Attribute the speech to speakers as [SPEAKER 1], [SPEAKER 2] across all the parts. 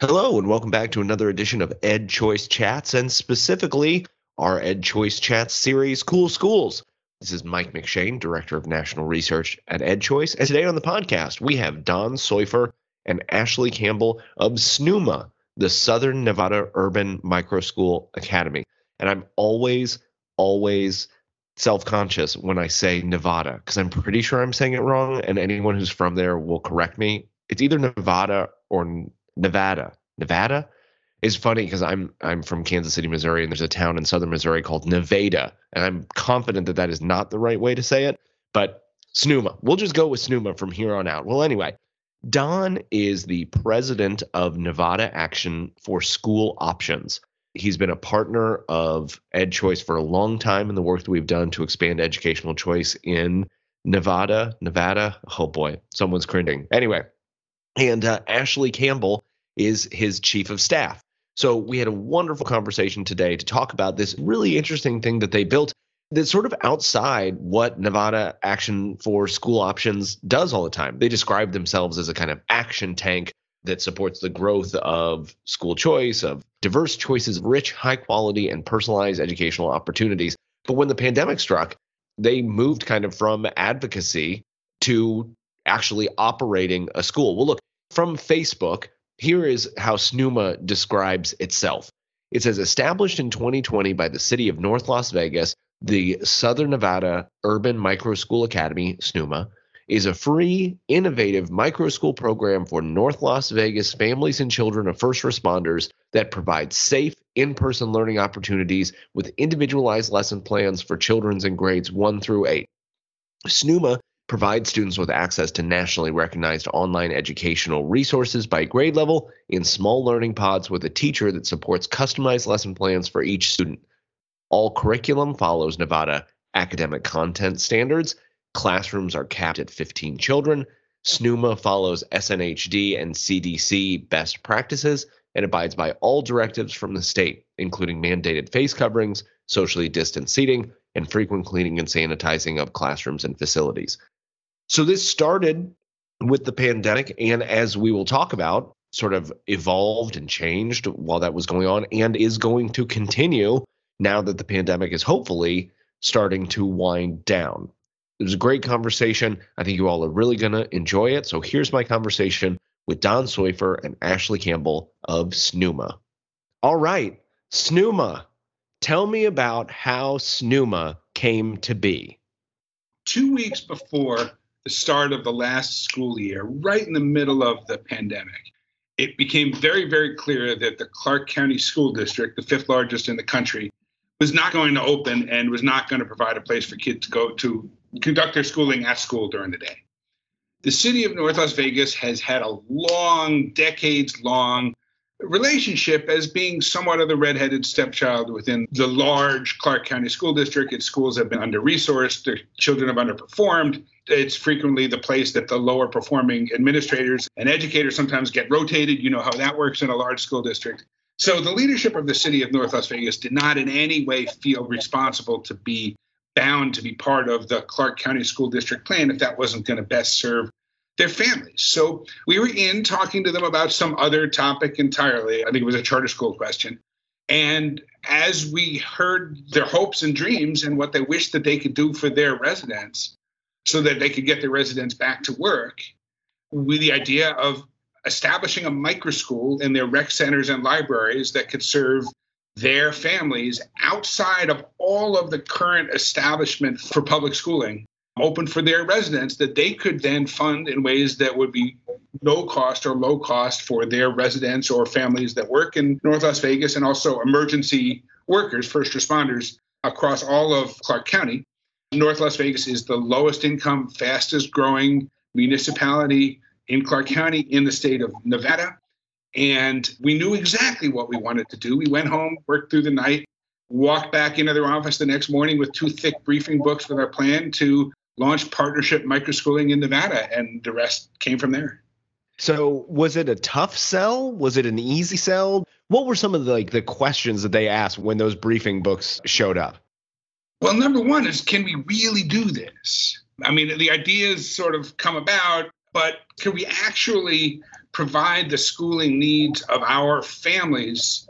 [SPEAKER 1] Hello, and welcome back to another edition of Ed Choice Chats, and specifically our Ed Choice Chats series, Cool Schools. This is Mike McShane, Director of National Research at Ed Choice. And today on the podcast, we have Don Soifer and Ashley Campbell of SNUMA, the Southern Nevada Urban Micro School Academy. And I'm always, always self conscious when I say Nevada because I'm pretty sure I'm saying it wrong. And anyone who's from there will correct me. It's either Nevada or Nevada. Nevada is funny because I'm I'm from Kansas City, Missouri, and there's a town in southern Missouri called Nevada, and I'm confident that that is not the right way to say it. But Snuma, we'll just go with Snuma from here on out. Well, anyway, Don is the president of Nevada Action for School Options. He's been a partner of Ed Choice for a long time in the work that we've done to expand educational choice in Nevada. Nevada. Oh boy, someone's cringing. Anyway, and uh, Ashley Campbell is his chief of staff. So we had a wonderful conversation today to talk about this really interesting thing that they built that's sort of outside what Nevada Action for School Options does all the time. They describe themselves as a kind of action tank that supports the growth of school choice, of diverse choices, rich, high quality, and personalized educational opportunities. But when the pandemic struck, they moved kind of from advocacy to actually operating a school. Well, look, from Facebook, here is how SNUMA describes itself. It says established in 2020 by the city of North Las Vegas, the Southern Nevada Urban Micro School Academy, SNUMA, is a free, innovative micro school program for North Las Vegas families and children of first responders that provides safe, in person learning opportunities with individualized lesson plans for children in grades 1 through 8. SNUMA provide students with access to nationally recognized online educational resources by grade level in small learning pods with a teacher that supports customized lesson plans for each student. All curriculum follows Nevada academic content standards. Classrooms are capped at 15 children. SNUMA follows SNHD and CDC best practices and abides by all directives from the state, including mandated face coverings, socially distant seating, and frequent cleaning and sanitizing of classrooms and facilities. So this started with the pandemic, and as we will talk about, sort of evolved and changed while that was going on, and is going to continue now that the pandemic is hopefully starting to wind down. It was a great conversation. I think you all are really going to enjoy it. So here's my conversation with Don Soifer and Ashley Campbell of SNUMA. All right, SNUMA, tell me about how SNUMA came to be.
[SPEAKER 2] Two weeks before the start of the last school year, right in the middle of the pandemic, it became very, very clear that the Clark County School District, the fifth largest in the country, was not going to open and was not going to provide a place for kids to go to conduct their schooling at school during the day. The city of North Las Vegas has had a long, decades long relationship as being somewhat of the redheaded stepchild within the large Clark County School District. Its schools have been under resourced, their children have underperformed. It's frequently the place that the lower performing administrators and educators sometimes get rotated. You know how that works in a large school district. So the leadership of the city of North Las Vegas did not in any way feel responsible to be bound to be part of the Clark County School District plan if that wasn't going to best serve their families. So we were in talking to them about some other topic entirely. I think it was a charter school question. And as we heard their hopes and dreams and what they wished that they could do for their residents so that they could get their residents back to work, with the idea of establishing a micro school in their rec centers and libraries that could serve their families outside of all of the current establishment for public schooling open for their residents that they could then fund in ways that would be no cost or low cost for their residents or families that work in North Las Vegas and also emergency workers, first responders across all of Clark County. North Las Vegas is the lowest income, fastest growing municipality in Clark County in the state of Nevada. And we knew exactly what we wanted to do. We went home, worked through the night, walked back into their office the next morning with two thick briefing books with our plan to launched partnership microschooling in Nevada, and the rest came from there.
[SPEAKER 1] So, was it a tough sell? Was it an easy sell? What were some of the like the questions that they asked when those briefing books showed up?
[SPEAKER 2] Well, number one is can we really do this? I mean, the ideas sort of come about, but can we actually provide the schooling needs of our families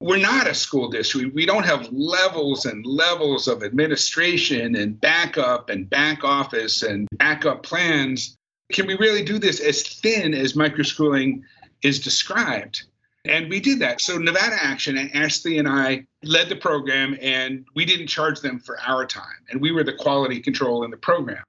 [SPEAKER 2] we're not a school district. We don't have levels and levels of administration and backup and back office and backup plans. Can we really do this as thin as microschooling is described? And we did that. So Nevada Action and Ashley and I led the program and we didn't charge them for our time. And we were the quality control in the program.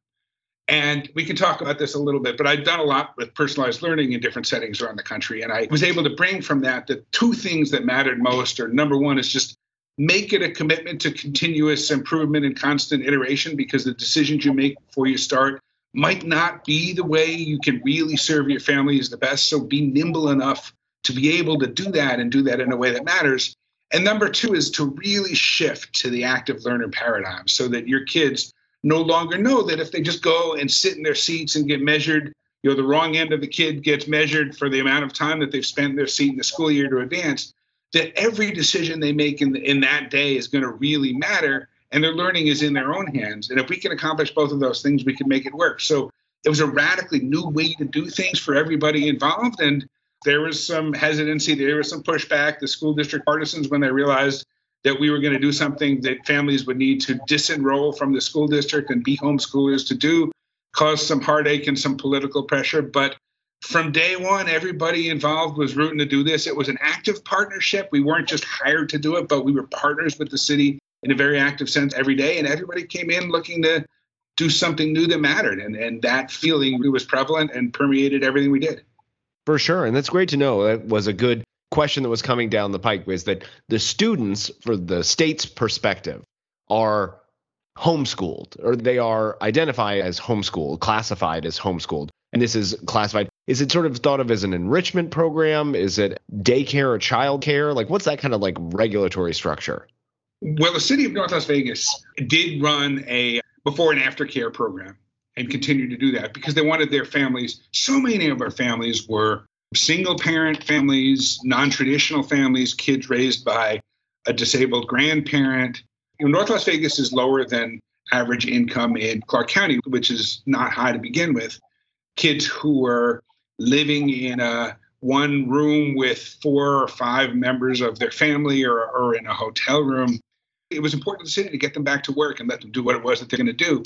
[SPEAKER 2] And we can talk about this a little bit, but I've done a lot with personalized learning in different settings around the country. And I was able to bring from that the two things that mattered most are number one is just make it a commitment to continuous improvement and constant iteration because the decisions you make before you start might not be the way you can really serve your family is the best. So be nimble enough to be able to do that and do that in a way that matters. And number two is to really shift to the active learner paradigm so that your kids no longer know that if they just go and sit in their seats and get measured, you know, the wrong end of the kid gets measured for the amount of time that they've spent in their seat in the school year to advance, that every decision they make in, in that day is going to really matter and their learning is in their own hands. And if we can accomplish both of those things, we can make it work. So it was a radically new way to do things for everybody involved. And there was some hesitancy, there was some pushback. The school district partisans, when they realized that we were going to do something that families would need to disenroll from the school district and be homeschoolers to do, caused some heartache and some political pressure. But from day one, everybody involved was rooting to do this. It was an active partnership. We weren't just hired to do it, but we were partners with the city in a very active sense every day. And everybody came in looking to do something new that mattered. And, and that feeling was prevalent and permeated everything we did.
[SPEAKER 1] For sure. And that's great to know. That was a good question that was coming down the pike was that the students, for the state's perspective, are homeschooled or they are identified as homeschooled, classified as homeschooled. And this is classified. Is it sort of thought of as an enrichment program? Is it daycare or childcare? Like, what's that kind of like regulatory structure?
[SPEAKER 2] Well, the city of North Las Vegas did run a before and after care program and continue to do that because they wanted their families. So many of our families were single parent families, non traditional families, kids raised by a disabled grandparent. You know, North Las Vegas is lower than average income in Clark County, which is not high to begin with. Kids who are living in a one room with four or five members of their family or, or in a hotel room. It was important to the city to get them back to work and let them do what it was that they're going to do.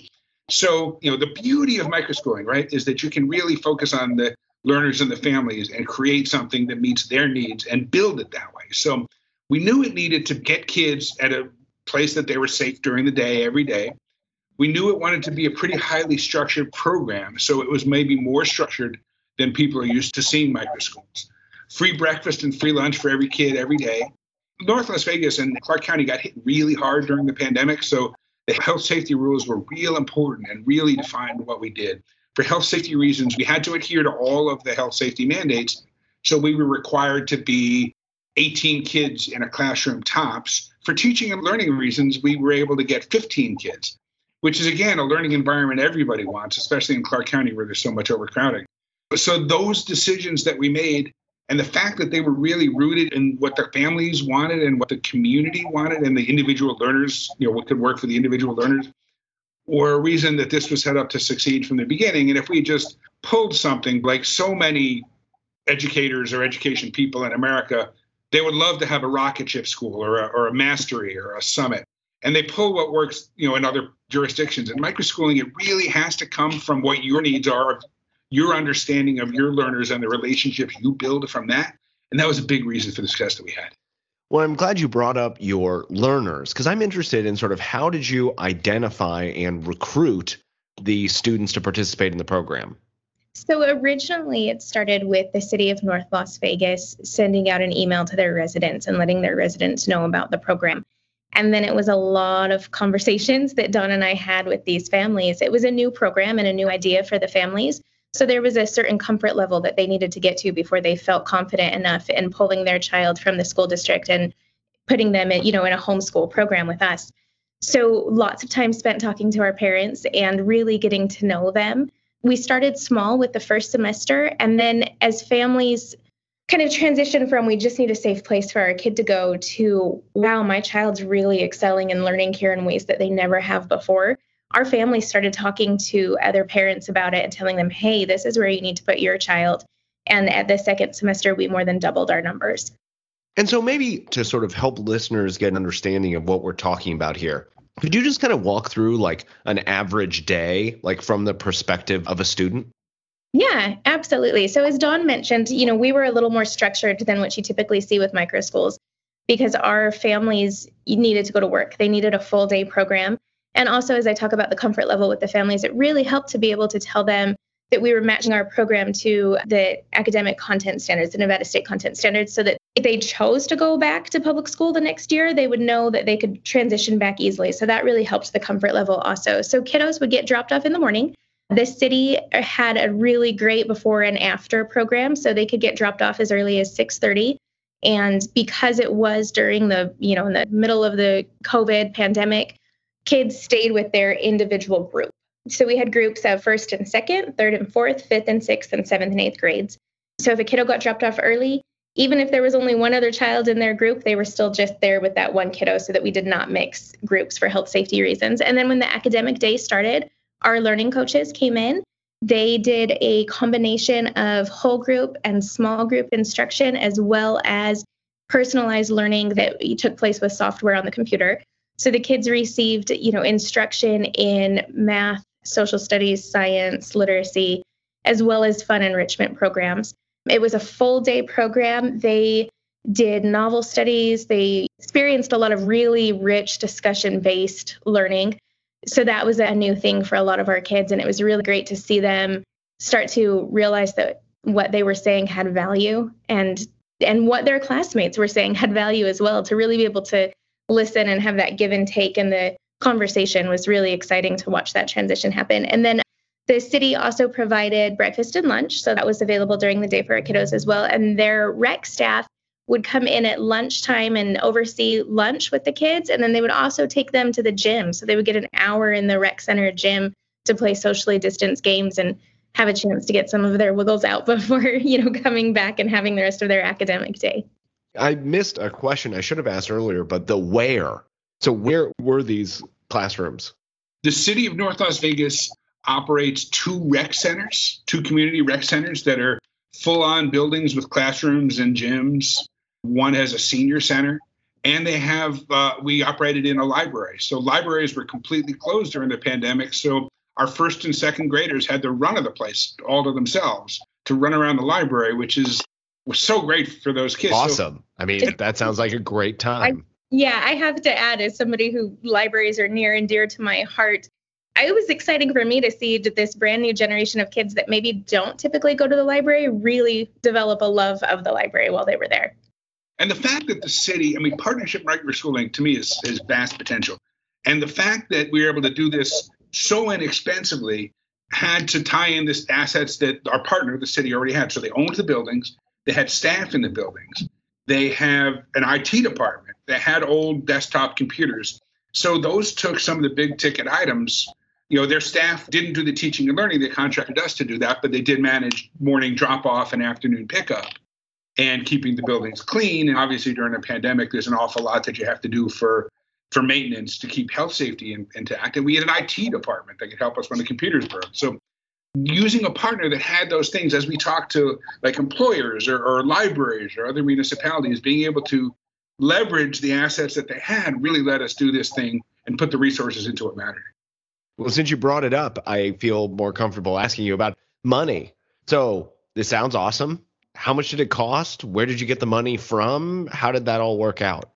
[SPEAKER 2] So, you know, the beauty of microschooling, right, is that you can really focus on the learners and the families and create something that meets their needs and build it that way. So we knew it needed to get kids at a place that they were safe during the day, every day. We knew it wanted to be a pretty highly structured program. So it was maybe more structured than people are used to seeing micro schools. Free breakfast and free lunch for every kid every day. North Las Vegas and Clark County got hit really hard during the pandemic. So the health safety rules were real important and really defined what we did for health safety reasons, we had to adhere to all of the health safety mandates. So we were required to be 18 kids in a classroom tops. For teaching and learning reasons, we were able to get 15 kids, which is again a learning environment everybody wants, especially in Clark County where there's so much overcrowding. So those decisions that we made and the fact that they were really rooted in what the families wanted and what the community wanted and the individual learners, you know, what could work for the individual learners or a reason that this was set up to succeed from the beginning. And if we just pulled something like so many educators or education people in America, they would love to have a Rocketship school or a, or a mastery or a summit. And they pull what works, you know, in other jurisdictions. And microschooling, it really has to come from what your needs are, your understanding of your learners and the relationships you build from that. And that was a big reason for the success that we had.
[SPEAKER 1] Well, I'm glad you brought up your learners because I'm interested in sort of how did you identify and recruit the students to participate in the program?
[SPEAKER 3] So originally it started with the city of North Las Vegas sending out an email to their residents and letting their residents know about the program. And then it was a lot of conversations that Don and I had with these families. It was a new program and a new idea for the families. So there was a certain comfort level that they needed to get to before they felt confident enough in pulling their child from the school district and putting them in, you know, in a homeschool program with us. So lots of time spent talking to our parents and really getting to know them. We started small with the first semester and then as families kind of transition from we just need a safe place for our kid to go to wow, my child's really excelling and learning here in ways that they never have before our family started talking to other parents about it and telling them, hey, this is where you need to put your child. And at the second semester, we more than doubled our numbers.
[SPEAKER 1] And so, maybe to sort of help listeners get an understanding of what we're talking about here, could you just kind of walk through like an average day, like from the perspective of a student?
[SPEAKER 3] Yeah, absolutely. So, as Don mentioned, you know, we were a little more structured than what you typically see with micro schools because our families needed to go to work. They needed a full day program. And also, as I talk about the comfort level with the families, it really helped to be able to tell them that we were matching our program to the academic content standards, the Nevada State content standards, so that if they chose to go back to public school the next year, they would know that they could transition back easily. So that really helped the comfort level also. So kiddos would get dropped off in the morning. The city uh, had a really great before and after program, so they could get dropped off as early as 6:30. And because it was during the, you know, in the middle of the COVID pandemic, kids stayed with their individual group. So we had groups of first and second, third and fourth, fifth and sixth, and seventh and eighth grades. So if a kiddo got dropped off early, even if there was only one other child in their group, they were still just there with that one kiddo so that we did not mix groups for health safety reasons. And then when the academic day started, our learning coaches came in. They did a combination of whole group and small group instruction, as well as personalized learning that took place with software on the computer. So the kids received, you know, instruction in math, social studies, science, literacy, as well as fun enrichment programs. It was a full day program. They did novel studies, they experienced a lot of really rich discussion based learning. So that was a new thing for a lot of our kids. And it was really great to see them start to realize that what they were saying had value and and what their classmates were saying had value as well to really be able to listen and have that give and take and the conversation was really exciting to watch that transition happen. And then the city also provided breakfast and lunch, so that was available during the day for our kiddos as well. And their rec staff would come in at lunchtime and oversee lunch with the kids, and then they would also take them to the gym. So they would get an hour in the rec center gym to play socially distanced games and have a chance to get some of their wiggles out before you know coming back and having the rest of their academic day.
[SPEAKER 1] I missed a question I should have asked earlier, but the where. So where were these classrooms?
[SPEAKER 2] The city of North Las Vegas operates two rec centers, two community rec centers that are full on buildings with classrooms and gyms. One has a senior center, and they have, uh, we operated in a library. So libraries were completely closed during the pandemic. So our first and second graders had the run of the place all to themselves to run around the library, which is was so great for those kids.
[SPEAKER 1] Awesome. So, I mean, that sounds like a great time.
[SPEAKER 3] I, yeah, I have to add, as somebody who libraries are near and dear to my heart, it was exciting for me to see this brand new generation of kids that maybe don't typically go to the library really develop a love of the library while they were there.
[SPEAKER 2] And the fact that the city, I mean, partnership microschooling to me is, is vast potential. And the fact that we were able to do this so inexpensively had to tie in this assets that our partner, the city, already had. So they owned the buildings, they had staff in the buildings, they have an IT department, they had old desktop computers. So those took some of the big ticket items you know, their staff didn't do the teaching and learning. They contracted us to do that, but they did manage morning drop off and afternoon pickup and keeping the buildings clean. And obviously, during a pandemic, there's an awful lot that you have to do for for maintenance to keep health safety in, intact. And we had an IT department that could help us when the computers broke. So using a partner that had those things as we talk to like employers or, or libraries or other municipalities, being able to leverage the assets that they had really let us do this thing and put the resources into what mattered.
[SPEAKER 1] Well, since you brought it up, I feel more comfortable asking you about money. So this sounds awesome. How much did it cost? Where did you get the money from? How did that all work out?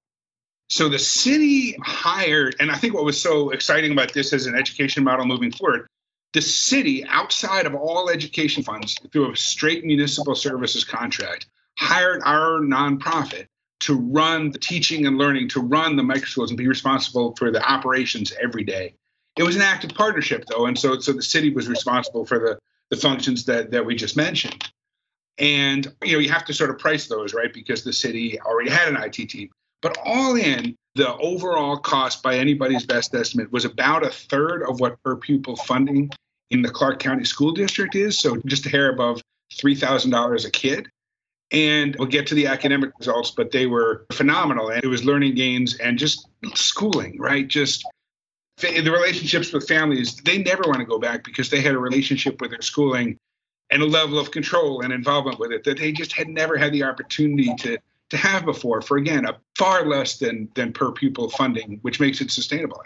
[SPEAKER 2] So the city hired, and I think what was so exciting about this as an education model moving forward, the city, outside of all education funds, through a straight municipal services contract, hired our nonprofit to run the teaching and learning, to run the microschools and be responsible for the operations every day. It was an active partnership, though, and so so the city was responsible for the the functions that that we just mentioned. And you know, you have to sort of price those, right? Because the city already had an IT team. But all in, the overall cost by anybody's best estimate was about a third of what per pupil funding in the Clark County School District is. So just a hair above $3,000 a kid. And we'll get to the academic results, but they were phenomenal. And it was learning gains and just schooling, right? Just the relationships with families, they never want to go back because they had a relationship with their schooling and a level of control and involvement with it that they just had never had the opportunity to to have before for again a far less than than per pupil funding which makes it sustainable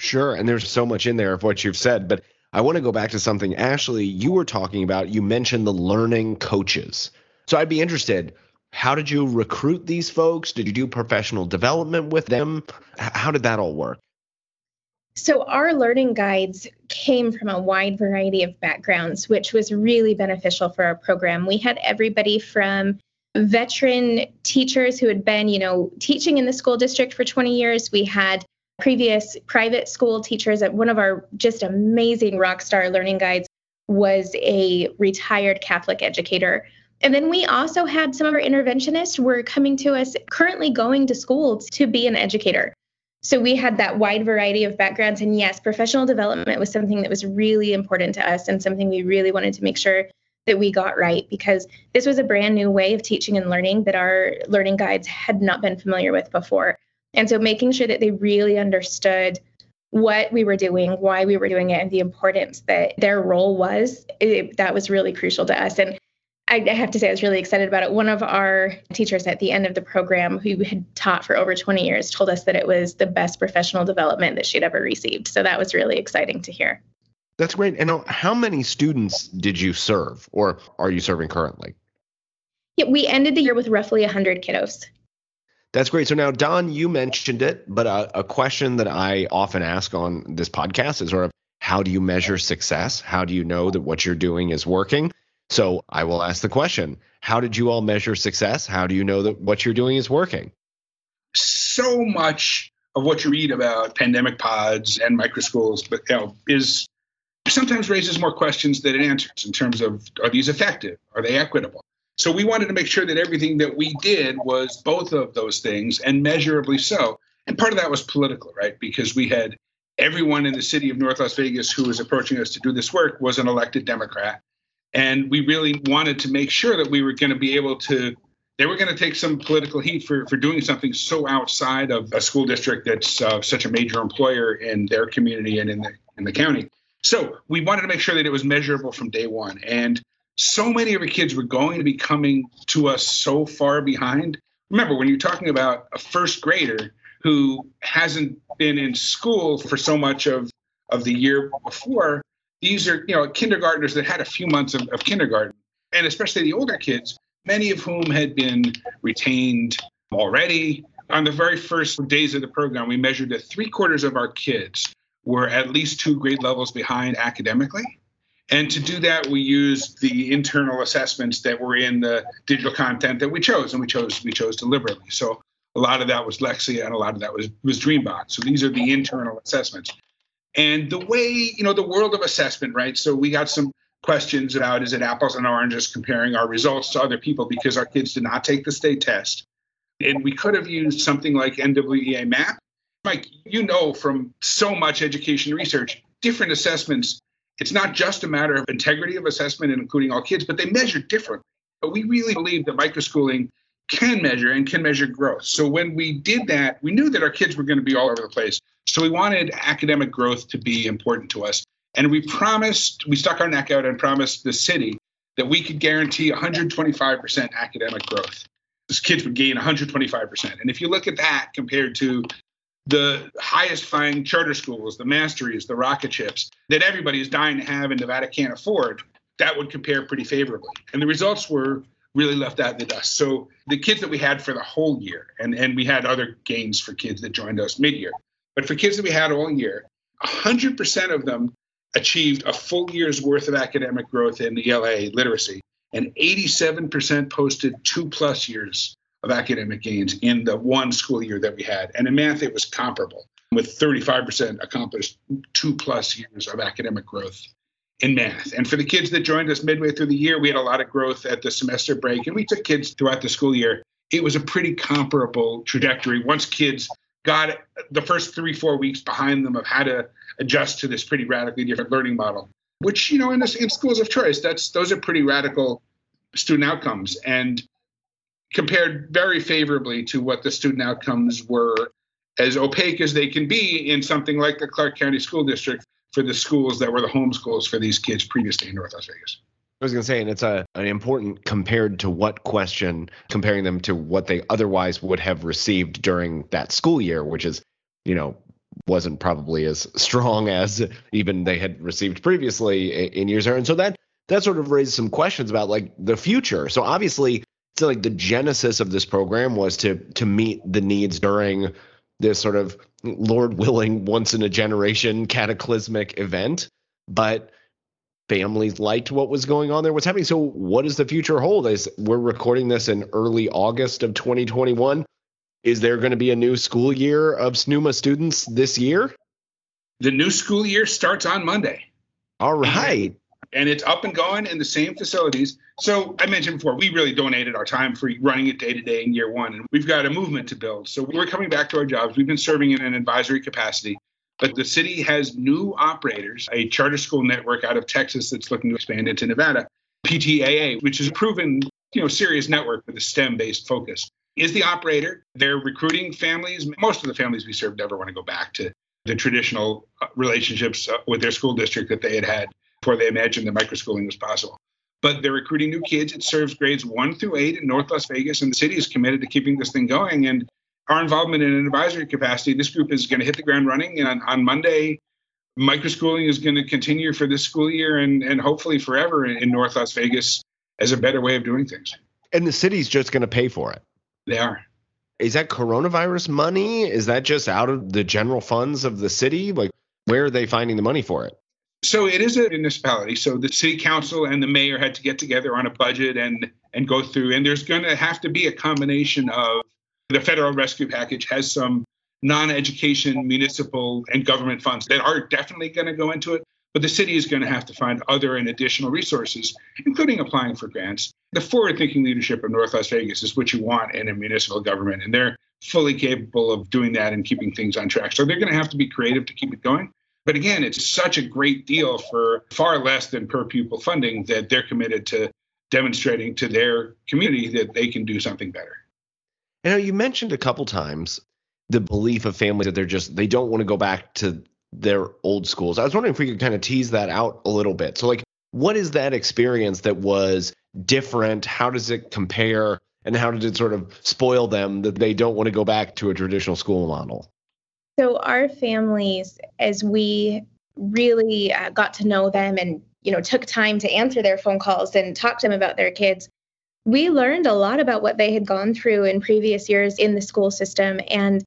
[SPEAKER 1] sure and there's so much in there of what you've said but i want to go back to something. Ashley you were talking about you mentioned the learning coaches. So i'd be interested how did you recruit these folks? Did you do professional development with them? How did that all work?
[SPEAKER 3] So, our learning guides came from a wide variety of backgrounds, which was really beneficial for our program. We had everybody from veteran teachers who had been, you know, teaching in the school district for 20 years. We had previous private school teachers at one of our just amazing rock star learning guides was a retired Catholic educator. And then we also had some of our interventionists were coming to us currently going to school to be an educator. So we had that wide variety of backgrounds. And yes, professional development was something that was really important to us and something we really wanted to make sure that we got right because this was a brand new way of teaching and learning that our learning guides had not been familiar with before. And so making sure that they really understood what we were doing, why we were doing it, and the importance that their role was, it, that was really crucial to us. And I have to say, I was really excited about it. One of our teachers at the end of the program, who had taught for over 20 years, told us that it was the best professional development that she'd ever received. So that was really exciting to hear.
[SPEAKER 1] That's great. And uh, how many students did you serve, or are you serving currently?
[SPEAKER 3] Yeah, we ended the year with roughly 100 kiddos.
[SPEAKER 1] That's great. So now, Don, you mentioned it, but a, a question that I often ask on this podcast is sort of how do you measure success? How do you know that what you're doing is working? So I will ask the question How did you all measure success? How do you know that what you're doing is working?
[SPEAKER 2] So much of what you read about pandemic pods and microschools but you know, is sometimes raises more questions than it answers in terms of are these effective? Are they equitable? So we wanted to make sure that everything that we did was both of those things and measurably so. And part of that was political, right? Because we had everyone in the city of North Las Vegas who was approaching us to do this work was an elected Democrat. And we really wanted to make sure that we were going to be able to, they were going to take some political heat for, for doing something so outside of a school district that's uh, such a major employer in their community and in the, in the county. So we wanted to make sure that it was measurable from day one. And so many of our kids were going to be coming to us so far behind. Remember, when you're talking about a first grader who hasn't been in school for so much of, of the year before, these are, you know, kindergartners that had a few months of, of kindergarten, and especially the older kids, many of whom had been retained already. On the very first days of the program, we measured that three quarters of our kids were at least two grade levels behind academically. And to do that, we used the internal assessments that were in the digital content that we chose, and we chose we chose deliberately. So a lot of that was Lexia, and a lot of that was was Dreambox. So these are the internal assessments. And the way, you know, the world of assessment, right? So we got some questions about is it apples and oranges comparing our results to other people because our kids did not take the state test. And we could have used something like NWEA MAP. Mike, you know from so much education research, different assessments, it's not just a matter of integrity of assessment and including all kids, but they measure differently. But we really believe that microschooling can measure and can measure growth. So when we did that, we knew that our kids were going to be all over the place. So we wanted academic growth to be important to us. And we promised, we stuck our neck out and promised the city that we could guarantee 125% academic growth. These kids would gain 125%. And if you look at that compared to the highest flying charter schools, the Masteries, the Rocketships that everybody is dying to have and Nevada can't afford, that would compare pretty favorably. And the results were really left out in the dust. So the kids that we had for the whole year, and, and we had other gains for kids that joined us mid-year, but for kids that we had all year, 100% of them achieved a full year's worth of academic growth in the ELA literacy, and 87% posted two plus years of academic gains in the one school year that we had. And in math, it was comparable, with 35% accomplished two plus years of academic growth in math. And for the kids that joined us midway through the year, we had a lot of growth at the semester break, and we took kids throughout the school year. It was a pretty comparable trajectory. Once kids got the first three, four weeks behind them of how to adjust to this pretty radically different learning model, which, you know, in, this, in schools of choice, that's those are pretty radical student outcomes and compared very favorably to what the student outcomes were as opaque as they can be in something like the Clark County School District for the schools that were the home schools for these kids previously in North Las Vegas.
[SPEAKER 1] I was going to say, and it's a an important compared to what question, comparing them to what they otherwise would have received during that school year, which is, you know, wasn't probably as strong as even they had received previously in years earlier. And so that that sort of raises some questions about like the future. So obviously, it's like the genesis of this program was to to meet the needs during this sort of Lord willing, once in a generation cataclysmic event. But families liked what was going on there. What's happening? So, what does the future hold? is we're recording this in early August of 2021, is there going to be a new school year of SNUMA students this year?
[SPEAKER 2] The new school year starts on Monday.
[SPEAKER 1] All right.
[SPEAKER 2] And it's up and going in the same facilities. So I mentioned before, we really donated our time for running it day to day in year one. And we've got a movement to build. So we're coming back to our jobs. We've been serving in an advisory capacity. But the city has new operators, a charter school network out of Texas that's looking to expand into Nevada, PTAA, which is a proven, you know, serious network with a STEM-based focus. Is the operator. They're recruiting families. Most of the families we serve never want to go back to the traditional uh, relationships uh, with their school district that they had had before they imagined that microschooling was possible. But they're recruiting new kids. It serves grades one through eight in North Las Vegas, and the city is committed to keeping this thing going. And our involvement in an advisory capacity, this group is going to hit the ground running. And on, on Monday, microschooling is going to continue for this school year and, and hopefully forever in, in North Las Vegas as a better way of doing things.
[SPEAKER 1] And the city's just going to pay for it.
[SPEAKER 2] They are.
[SPEAKER 1] Is that coronavirus money? Is that just out of the general funds of the city? Like, where are they finding the money for it?
[SPEAKER 2] So it is a municipality. So the city council and the mayor had to get together on a budget and and go through. And there's going to have to be a combination of the federal rescue package has some non-education municipal and government funds that are definitely going to go into it but the city is going to have to find other and additional resources including applying for grants the forward-thinking leadership of north las vegas is what you want in a municipal government and they're fully capable of doing that and keeping things on track so they're going to have to be creative to keep it going but again it's such a great deal for far less than per pupil funding that they're committed to demonstrating to their community that they can do something better
[SPEAKER 1] you know, you mentioned a couple times the belief of families that they're just they don't want to go back to their old schools. I was wondering if we could kind of tease that out a little bit. So like what is that experience that was different? How does it compare? And how did it sort of spoil them that they don't want to go back to a traditional school model?
[SPEAKER 3] So our families, as we really uh, got to know them and you know took time to answer their phone calls and talk to them about their kids, we learned a lot about what they had gone through in previous years in the school system. And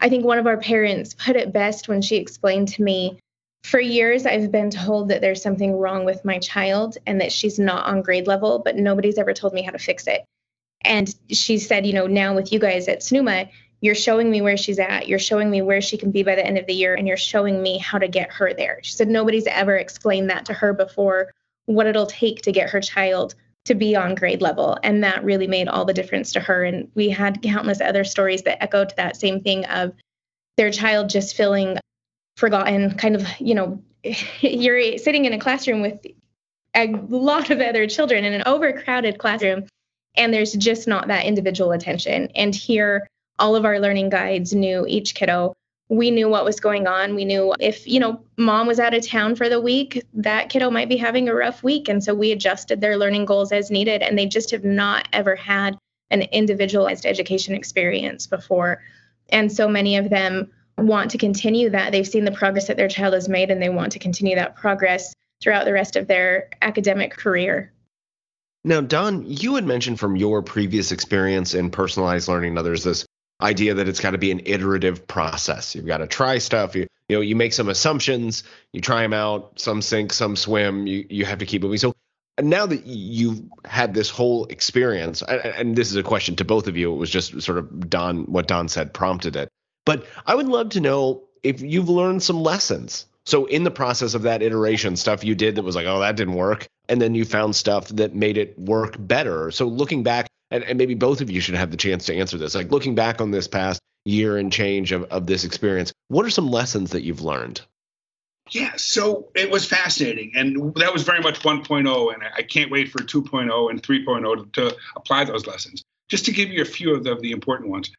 [SPEAKER 3] I think one of our parents put it best when she explained to me for years, I've been told that there's something wrong with my child and that she's not on grade level, but nobody's ever told me how to fix it. And she said, you know, now with you guys at SNUMA, you're showing me where she's at. You're showing me where she can be by the end of the year, and you're showing me how to get her there. She said nobody's ever explained that to her before, what it'll take to get her child to be on grade level. And that really made all the difference to her. And we had countless other stories that echoed that same thing of their child just feeling forgotten, kind of, you know, you're sitting in a classroom with a lot of other children in an overcrowded classroom, and there's just not that individual attention. And here, all of our learning guides knew each kiddo we knew what was going on. We knew if, you know, mom was out of town for the week, that kiddo might be having a rough week. And so we adjusted their learning goals as needed. And they just have not ever had an individualized education experience before. And so many of them want to continue that. They've seen the progress that their child has made and they want to continue that progress throughout the rest of their academic career.
[SPEAKER 1] Now, Don, you had mentioned from your previous experience in personalized learning, others this idea that it's got to be an iterative process. You've got to try stuff. You you know you make some assumptions, you try them out. Some sink, some swim. You you have to keep moving. So now that you've had this whole experience, and, and this is a question to both of you. It was just sort of Don what Don said prompted it. But I would love to know if you've learned some lessons. So in the process of that iteration, stuff you did that was like, oh, that didn't work, and then you found stuff that made it work better. So looking back, and, and maybe both of you should have the chance to answer this. Like looking back on this past year and change of, of this experience, what are some lessons that you've learned?
[SPEAKER 2] Yeah, so it was fascinating. And that was very much 1.0. And I can't wait for 2.0 and 3.0 to, to apply those lessons. Just to give you a few of the, of the important ones.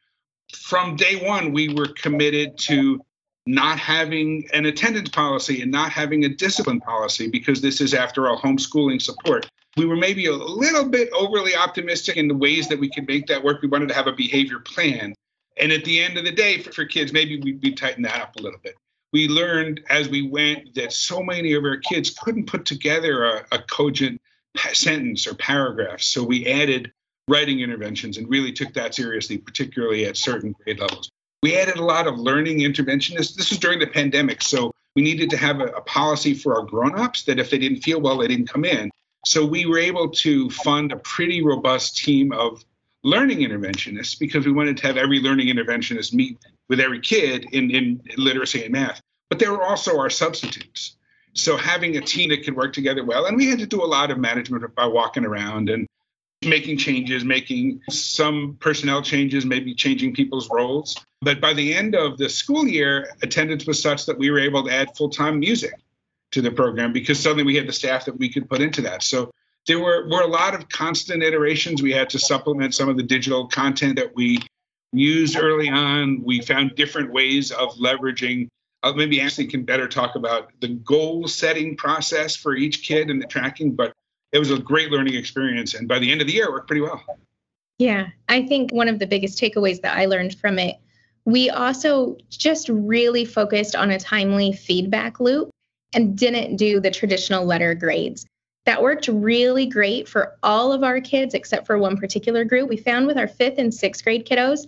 [SPEAKER 2] From day one, we were committed to not having an attendance policy and not having a discipline policy because this is, after all, homeschooling support we were maybe a little bit overly optimistic in the ways that we could make that work. We wanted to have a behavior plan. And at the end of the day, for, for kids, maybe we, we tighten that up a little bit. We learned as we went that so many of our kids couldn't put together a, a cogent sentence or paragraph. So we added writing interventions and really took that seriously, particularly at certain grade levels. We added a lot of learning interventionists. This was during the pandemic, so we needed to have a, a policy for our grown-ups that if they didn't feel well, they didn't come in. So we were able to fund a pretty robust team of learning interventionists because we wanted to have every learning interventionist meet with every kid in, in literacy and math. But there were also our substitutes. So having a team that could work together well, and we had to do a lot of management by walking around and making changes, making some personnel changes, maybe changing people's roles. But by the end of the school year, attendance was such that we were able to add full time music to the program because suddenly we had the staff that we could put into that. So there were, were a lot of constant iterations. We had to supplement some of the digital content that we used early on. We found different ways of leveraging. Uh, maybe Ashley can better talk about the goal setting process for each kid and the tracking, but it was a great learning experience. And by the end of the year, it worked pretty well.
[SPEAKER 3] Yeah, I think one of the biggest takeaways that I learned from it, we also just really focused on a timely feedback loop and didn't do the traditional letter grades. That worked really great for all of our kids except for one particular group. We found with our fifth and sixth grade kiddos,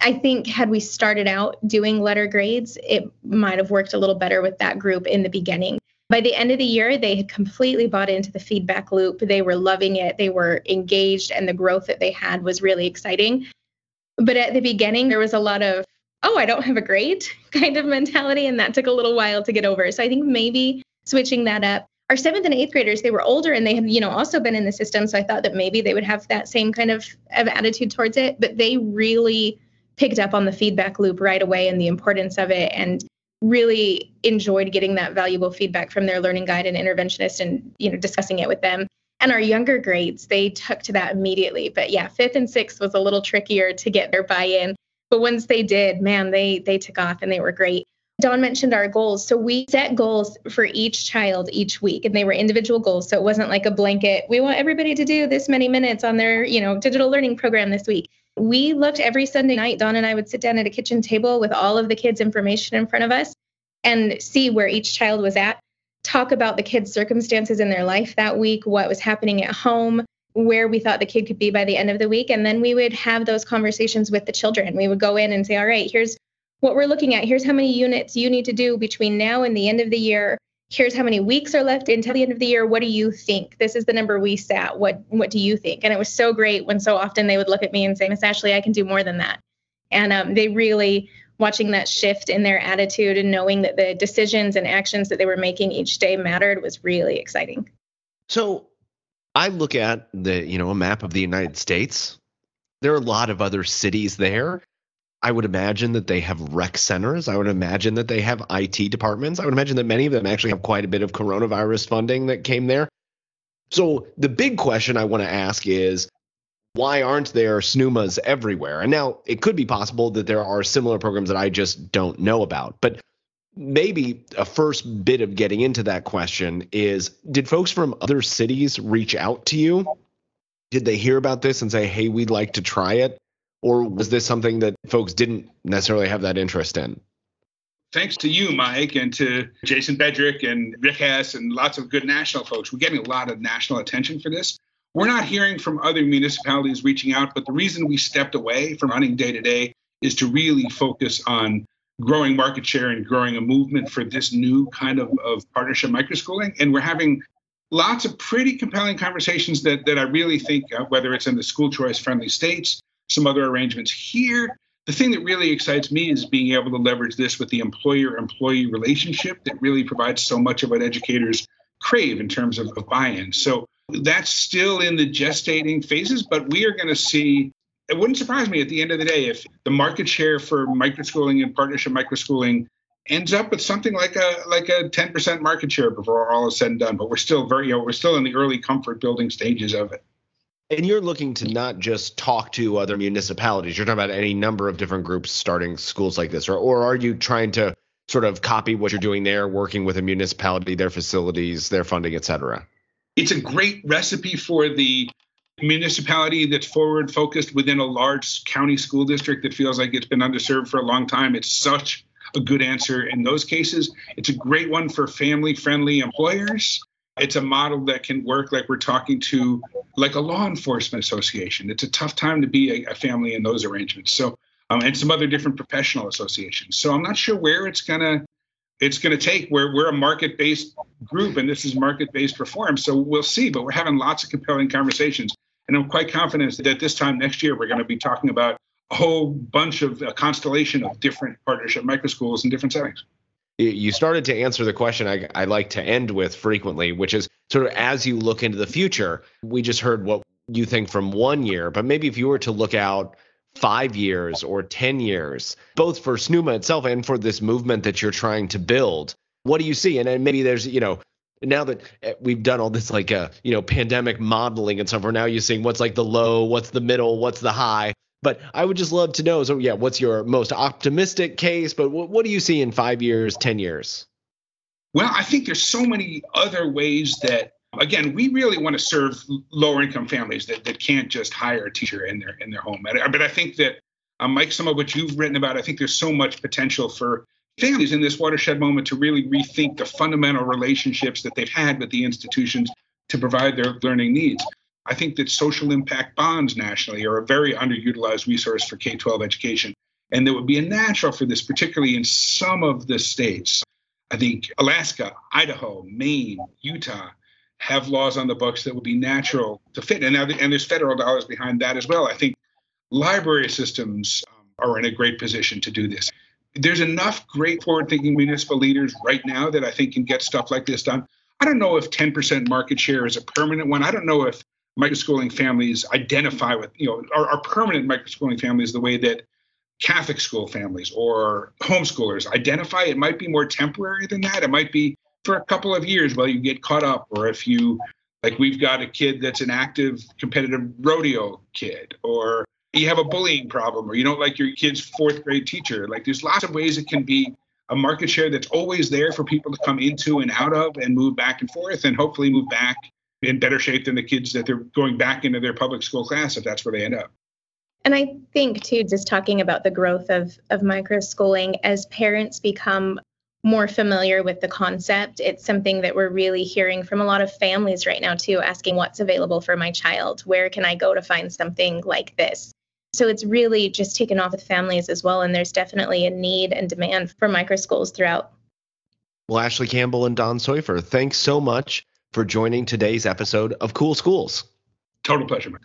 [SPEAKER 3] I think had we started out doing letter grades, it might have worked a little better with that group in the beginning. By the end of the year, they had completely bought into the feedback loop. They were loving it, they were engaged, and the growth that they had was really exciting. But at the beginning, there was a lot of, oh, I don't have a grade kind of mentality, and that took a little while to get over. So I think maybe switching that up. Our seventh and eighth graders, they were older and they had, you know, also been in the system. So I thought that maybe they would have that same kind of, of attitude towards it. But they really picked up on the feedback loop right away and the importance of it. And really enjoyed getting that valuable feedback from their learning guide and interventionist and you know discussing it with them and our younger grades they took to that immediately but yeah fifth and sixth was a little trickier to get their buy-in but once they did man they they took off and they were great Don mentioned our goals. So we set goals for each child each week and they were individual goals. So it wasn't like a blanket, we want everybody to do this many minutes on their, you know, digital learning program this week. We looked every Sunday night, Don and I would sit down at a kitchen table with all of the kids' information in front of us and see where each child was at, talk about the kids' circumstances in their life that week, what was happening at home, where we thought the kid could be by the end of the week. And then we would have those conversations with the children. We would go in and say, all right, here's what we're looking at. Here's how many units you need to do between now and the end of the year. Here's how many weeks are left until the end of the year. What do you think? This is the number we set. What what do you think? And it was so great when so often they would look at me and say, Miss Ashley, I can do more than that. And um, they really watching that shift in their attitude and knowing that the decisions and actions that they were making each day mattered was really exciting.
[SPEAKER 1] So I look at the, you know, a map of the United States. There are a lot of other cities there. I would imagine that they have rec centers. I would imagine that they have IT departments. I would imagine that many of them actually have quite a bit of coronavirus funding that came there. So the big question I want to ask is why aren't there SNUMAs everywhere? And now it could be possible that there are similar programs that I just don't know about. But maybe a first bit of getting into that question is did folks from other cities reach out to you? Did they hear about this and say, hey, we'd like to try it? Or was this something that folks didn't necessarily have that interest in?
[SPEAKER 2] Thanks to you, Mike, and to Jason Bedrick and Rick Hess and lots of good national folks. We're getting a lot of national attention for this. We're not hearing from other municipalities reaching out, but the reason we stepped away from running day to day is to really focus on growing market share and growing a movement for this new kind of, of partnership microschooling. And we're having lots of pretty compelling conversations that, that I really think, uh, whether it's in the school choice friendly states, some other arrangements here. The thing that really excites me is being able to leverage this with the employer employee relationship that really provides so much of what educators crave in terms of, of buy in. So that's still in the gestating phases, but we are going to see. It wouldn't surprise me at the end of the day if the market share for microschooling and partnership microschooling ends up with something like a like a 10% market share before all is said and done. But we're still very, you know, we're still in the early comfort building stages of it.
[SPEAKER 1] And you're looking to not just talk to other municipalities. You're talking about any number of different groups starting schools like this, or or are you trying to sort of copy what you're doing there, working with a municipality, their facilities, their funding, et cetera?
[SPEAKER 2] It's a great recipe for the municipality that's forward focused within a large county school district that feels like it's been underserved for a long time. It's such a good answer in those cases. It's a great one for family friendly employers. It's a model that can work like we're talking to like a law enforcement association. It's a tough time to be a, a family in those arrangements. So um, and some other different professional associations. So I'm not sure where it's gonna it's to take. We're, we're a market based group and this is market based reform. So we'll see, but we're having lots of compelling conversations. And I'm quite confident that this time next year, we're going to be talking about a whole bunch of a constellation of different partnership microschools in different settings.
[SPEAKER 1] You started to answer the question I, I like to end with frequently, which is sort of as you look into the future, we just heard what you think from one year, but maybe if you were to look out five years or 10 years, both for SNUMA itself and for this movement that you're trying to build? What do you see? And then maybe there's, you know, now that eh, we've done all this like uh, you know, pandemic modeling and stuff, we're now you're seeing what's like the low, what's the middle, what's the high. But I would just love to know. So yeah, what's your most optimistic case? But what, what do you see in five years, 10 years?
[SPEAKER 2] Well, I think there's so many other ways that again, we really want to serve lower income families that, that can't just hire a teacher in their in their home. But I think that, um, Mike, some of what you've written about, I think there's so much potential for families in this watershed moment to really rethink the fundamental relationships that they've had with the institutions to provide their learning needs. I think that social impact bonds nationally are a very underutilized resource for K 12 education. And there would be a natural for this, particularly in some of the states. I think Alaska, Idaho, Maine, Utah, have laws on the books that would be natural to fit. And now, and there's federal dollars behind that as well. I think library systems um, are in a great position to do this. There's enough great forward-thinking municipal leaders right now that I think can get stuff like this done. I don't know if 10% market share is a permanent one. I don't know if microschooling families identify with, you know, are, are permanent microschooling families the way that Catholic school families or homeschoolers identify. It might be more temporary than that. It might be for a couple of years while you get caught up, or if you like we've got a kid that's an active competitive rodeo kid, or you have a bullying problem, or you don't like your kid's fourth grade teacher. Like there's lots of ways it can be a market share that's always there for people to come into and out of and move back and forth and hopefully move back in better shape than the kids that they're going back into their public school class if that's where they end up.
[SPEAKER 3] And I think too, just talking about the growth of of micro schooling as parents become more familiar with the concept. It's something that we're really hearing from a lot of families right now, too, asking what's available for my child? Where can I go to find something like this? So it's really just taken off with families as well. And there's definitely a need and demand for micro schools throughout.
[SPEAKER 1] Well, Ashley Campbell and Don Soifer, thanks so much for joining today's episode of Cool Schools.
[SPEAKER 2] Total pleasure, Mike.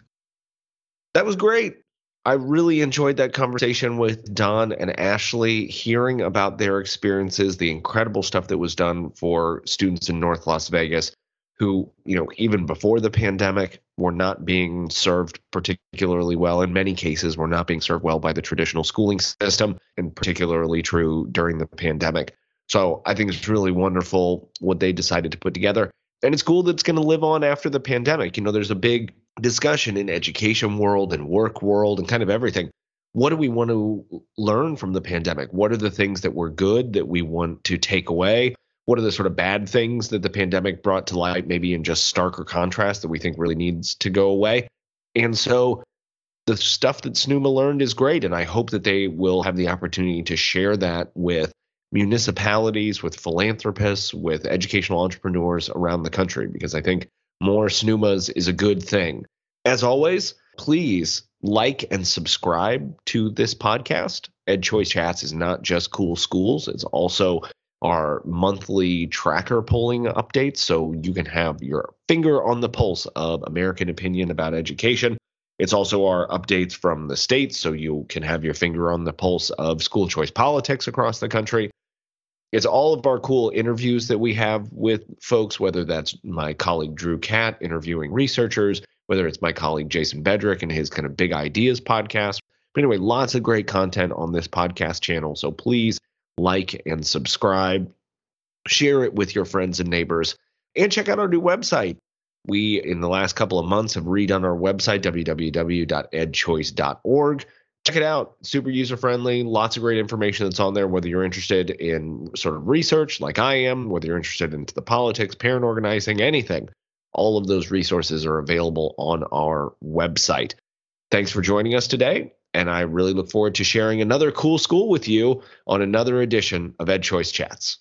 [SPEAKER 1] That was great. I really enjoyed that conversation with Don and Ashley, hearing about their experiences, the incredible stuff that was done for students in North Las Vegas who, you know, even before the pandemic were not being served particularly well. In many cases, were not being served well by the traditional schooling system, and particularly true during the pandemic. So I think it's really wonderful what they decided to put together. And it's cool that it's going to live on after the pandemic. You know, there's a big discussion in education world and work world and kind of everything what do we want to learn from the pandemic what are the things that were good that we want to take away what are the sort of bad things that the pandemic brought to light maybe in just starker contrast that we think really needs to go away and so the stuff that snuma learned is great and i hope that they will have the opportunity to share that with municipalities with philanthropists with educational entrepreneurs around the country because i think more SNUMAs is a good thing. As always, please like and subscribe to this podcast. Ed Choice Chats is not just cool schools, it's also our monthly tracker polling updates. So you can have your finger on the pulse of American opinion about education. It's also our updates from the states, so you can have your finger on the pulse of school choice politics across the country. It's all of our cool interviews that we have with folks, whether that's my colleague Drew Catt interviewing researchers, whether it's my colleague Jason Bedrick and his kind of Big Ideas podcast. But anyway, lots of great content on this podcast channel. So please like and subscribe, share it with your friends and neighbors, and check out our new website. We, in the last couple of months, have redone our website, www.edchoice.org check it out. Super user friendly. Lots of great information that's on there. Whether you're interested in sort of research like I am, whether you're interested into the politics, parent organizing, anything, All of those resources are available on our website. Thanks for joining us today. And I really look forward to sharing another cool school with you on another edition of Ed Choice Chats.